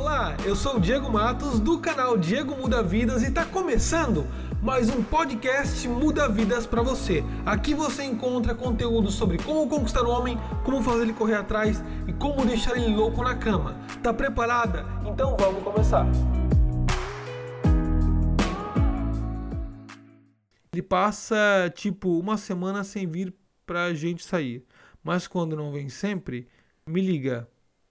Olá, eu sou o Diego Matos do canal Diego Muda Vidas e está começando mais um podcast Muda Vidas para você. Aqui você encontra conteúdo sobre como conquistar o homem, como fazer ele correr atrás e como deixar ele louco na cama. Tá preparada? Então vamos começar. Ele passa tipo uma semana sem vir pra gente sair, mas quando não vem sempre, me liga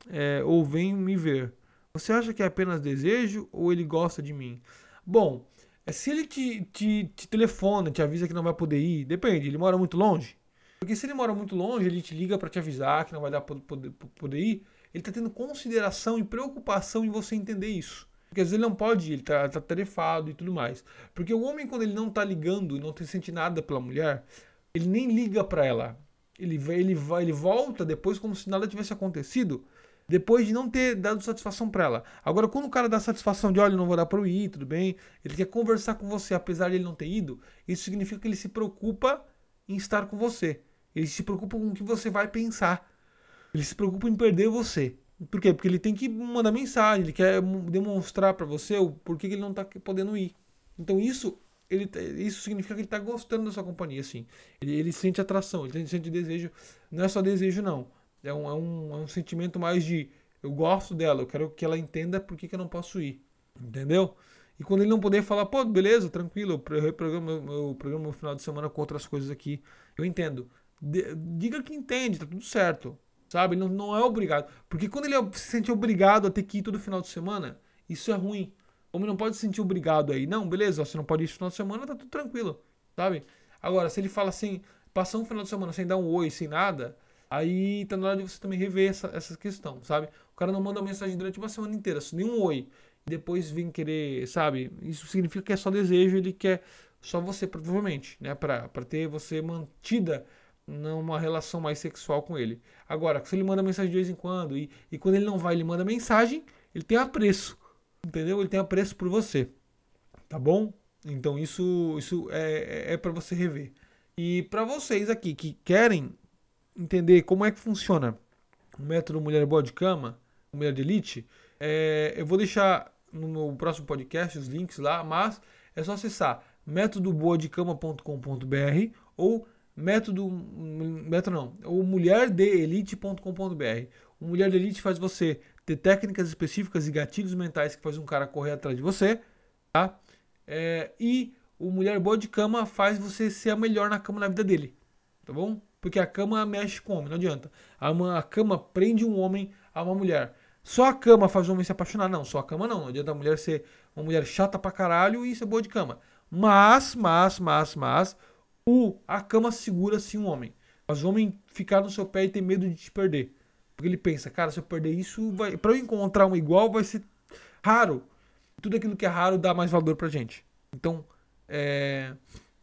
é, ou vem me ver. Você acha que é apenas desejo ou ele gosta de mim? Bom, é, se ele te, te, te telefona, te avisa que não vai poder ir, depende, ele mora muito longe. Porque se ele mora muito longe, ele te liga para te avisar que não vai dar para poder, poder ir, ele está tendo consideração e preocupação em você entender isso. Porque às vezes ele não pode ir, ele está tá tarefado e tudo mais. Porque o homem, quando ele não está ligando e não sente nada pela mulher, ele nem liga para ela. Ele, ele, ele volta depois como se nada tivesse acontecido depois de não ter dado satisfação para ela. Agora, quando o cara dá satisfação de, olha, não vou dar para eu ir, tudo bem, ele quer conversar com você, apesar de ele não ter ido, isso significa que ele se preocupa em estar com você. Ele se preocupa com o que você vai pensar. Ele se preocupa em perder você. Por quê? Porque ele tem que mandar mensagem, ele quer demonstrar para você o porquê que ele não tá podendo ir. Então isso ele, tá, isso significa que ele está gostando da sua companhia, assim. Ele, ele sente atração, ele sente desejo. Não é só desejo, não. É um, é um, é um sentimento mais de eu gosto dela, eu quero que ela entenda por que, que eu não posso ir. Entendeu? E quando ele não poder falar, pô, beleza, tranquilo, eu reprogramo eu programa no final de semana com outras coisas aqui, eu entendo. De, diga que entende, tá tudo certo. Sabe? Não, não é obrigado. Porque quando ele é, se sente obrigado a ter que ir todo final de semana, isso é ruim. O homem não pode se sentir obrigado aí. Não, beleza, você não pode ir no final de semana, tá tudo tranquilo. Sabe? Agora, se ele fala assim, passar um final de semana sem dar um oi, sem nada, Aí tá na hora de você também rever essa, essa questão, sabe? O cara não manda mensagem durante uma semana inteira, nenhum oi. E depois vem querer, sabe? Isso significa que é só desejo, ele quer só você, provavelmente, né? Pra, pra ter você mantida numa relação mais sexual com ele. Agora, se ele manda mensagem de vez em quando e, e quando ele não vai, ele manda mensagem, ele tem apreço, entendeu? Ele tem apreço por você, tá bom? Então isso, isso é, é, é para você rever. E para vocês aqui que querem entender como é que funciona o método Mulher Boa de Cama, Mulher de Elite, é, eu vou deixar no meu próximo podcast os links lá, mas é só acessar métodoboadecama.com.br ou método, método não, ou mulherdeelite.com.br. O Mulher de Elite faz você ter técnicas específicas e gatilhos mentais que faz um cara correr atrás de você, tá? É, e o Mulher Boa de Cama faz você ser a melhor na cama na vida dele, tá bom? Porque a cama mexe com o homem, não adianta. A, uma, a cama prende um homem a uma mulher. Só a cama faz o homem se apaixonar. Não, só a cama não. Não adianta a mulher ser uma mulher chata pra caralho e ser boa de cama. Mas, mas, mas, mas, o, a cama segura sim um homem. Faz o homem ficar no seu pé e ter medo de te perder. Porque ele pensa, cara, se eu perder isso, vai, pra eu encontrar um igual vai ser raro. Tudo aquilo que é raro dá mais valor pra gente. Então, é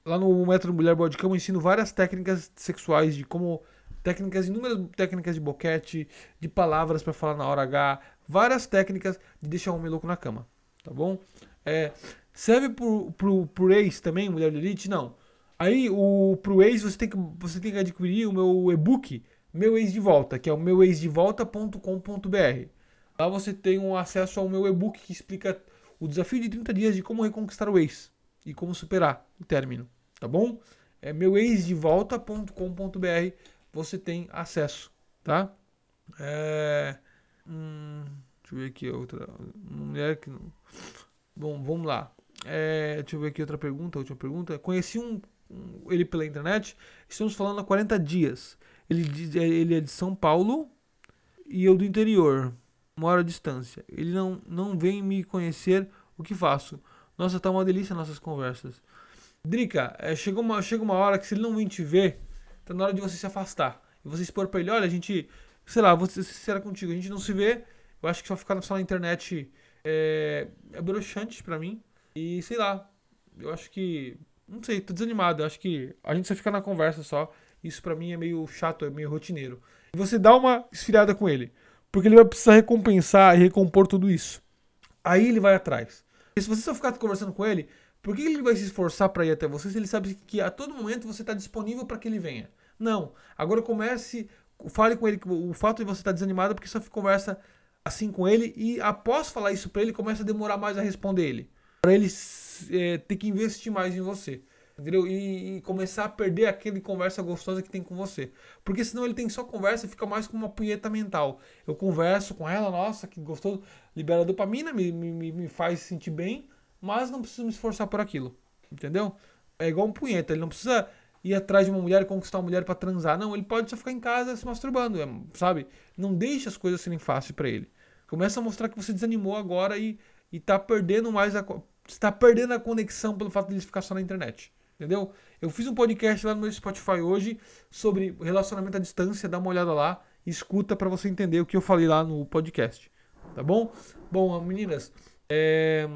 lá no Método Mulher Boa de Cama eu ensino várias técnicas sexuais de como técnicas, inúmeras técnicas de boquete, de palavras para falar na hora H, várias técnicas de deixar um homem louco na cama, tá bom? É, serve pro, pro, ex também, Mulher de Elite? Não. Aí o pro ex você tem que você tem que adquirir o meu e-book, meu ex de volta, que é o meuexdevolta.com.br. Lá você tem um acesso ao meu e-book que explica o desafio de 30 dias de como reconquistar o ex e como superar o término tá bom? É meuexdevolta.com.br, você tem acesso, tá? É, hum, deixa eu ver aqui outra mulher que não... Bom, vamos lá. É, deixa eu ver aqui outra pergunta, última pergunta. Conheci um, um, ele pela internet. Estamos falando há 40 dias. Ele, ele é de São Paulo e eu do interior. Uma hora de distância. Ele não, não vem me conhecer. O que faço? Nossa, tá uma delícia nossas conversas. Drica, é, chega, uma, chega uma hora que se ele não vir te ver, tá na hora de você se afastar. E você expor pra ele, olha, a gente, sei lá, vou ser sincera contigo, a gente não se vê, eu acho que só ficar só na internet é, é broxante pra mim. E sei lá, eu acho que, não sei, tô desanimado, eu acho que a gente só fica na conversa só. Isso pra mim é meio chato, é meio rotineiro. E você dá uma esfriada com ele, porque ele vai precisar recompensar e recompor tudo isso. Aí ele vai atrás. E se você só ficar conversando com ele, por que ele vai se esforçar para ir até você se ele sabe que a todo momento você está disponível para que ele venha? Não. Agora comece, fale com ele o fato de você estar tá desanimado é porque só conversa assim com ele e após falar isso para ele, começa a demorar mais a responder ele. Para ele é, ter que investir mais em você. Entendeu? E, e, começar a perder aquele conversa gostosa que tem com você. Porque senão ele tem só conversa e fica mais como uma punheta mental. Eu converso com ela, nossa, que gostoso, libera dopamina, me, me, me faz sentir bem, mas não preciso me esforçar por aquilo. Entendeu? É igual um punheta, ele não precisa ir atrás de uma mulher e conquistar uma mulher para transar. Não, ele pode só ficar em casa se masturbando, é, sabe? Não deixe as coisas serem fáceis para ele. Começa a mostrar que você desanimou agora e, e tá perdendo mais a. está perdendo a conexão pelo fato de ele ficar só na internet. Entendeu? Eu fiz um podcast lá no meu Spotify hoje sobre relacionamento à distância, dá uma olhada lá, escuta para você entender o que eu falei lá no podcast. Tá bom? Bom, meninas, é,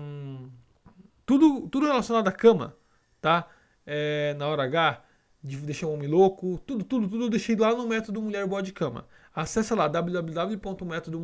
tudo, tudo relacionado à cama, tá? É, na hora H, de deixar o homem louco, tudo, tudo, tudo eu deixei lá no método Mulher Boa de Cama. Acesse lá www.método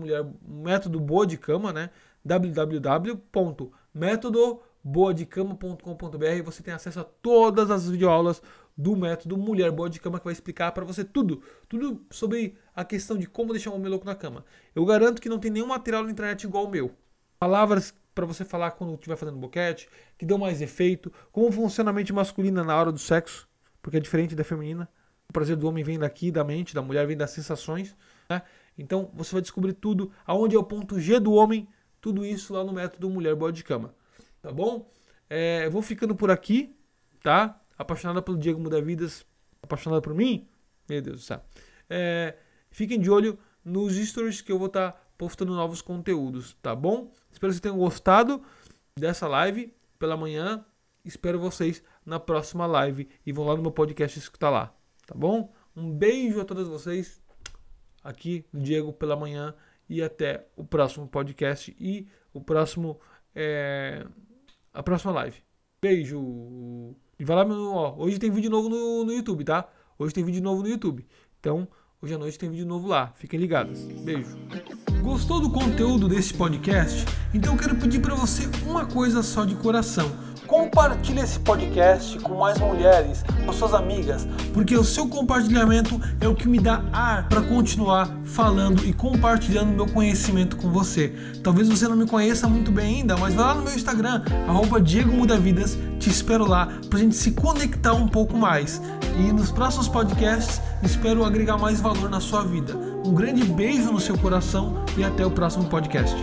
de cama, né? www.métodoboadecama.com.br você tem acesso a todas as videoaulas do método Mulher Boa de Cama que vai explicar para você tudo, tudo sobre a questão de como deixar um homem louco na cama. Eu garanto que não tem nenhum material na internet igual o meu. Palavras para você falar quando estiver fazendo boquete, que dão mais efeito, como funciona a mente masculina na hora do sexo, porque é diferente da feminina. O prazer do homem vem daqui, da mente, da mulher vem das sensações. Né? Então você vai descobrir tudo, aonde é o ponto G do homem, tudo isso lá no método Mulher Boa de Cama. Tá bom? É, vou ficando por aqui, tá? Apaixonada pelo Diego Muda Vidas, apaixonada por mim? Meu Deus do céu. É, fiquem de olho nos stories que eu vou estar tá postando novos conteúdos, tá bom? Espero que vocês tenham gostado dessa live pela manhã. Espero vocês na próxima live e vão lá no meu podcast escutar lá, tá bom? Um beijo a todas vocês aqui Diego pela manhã e até o próximo podcast e o próximo é, a próxima live. Beijo. E vai lá, ó, hoje tem vídeo novo no, no YouTube, tá? Hoje tem vídeo novo no YouTube. Então, hoje à noite tem vídeo novo lá. Fiquem ligados. Beijo. Gostou do conteúdo desse podcast? Então eu quero pedir para você uma coisa só de coração. Compartilhe esse podcast com mais mulheres, com suas amigas, porque o seu compartilhamento é o que me dá ar para continuar falando e compartilhando meu conhecimento com você. Talvez você não me conheça muito bem ainda, mas vai lá no meu Instagram, arroba Diego te espero lá para a gente se conectar um pouco mais. E nos próximos podcasts espero agregar mais valor na sua vida. Um grande beijo no seu coração e até o próximo podcast.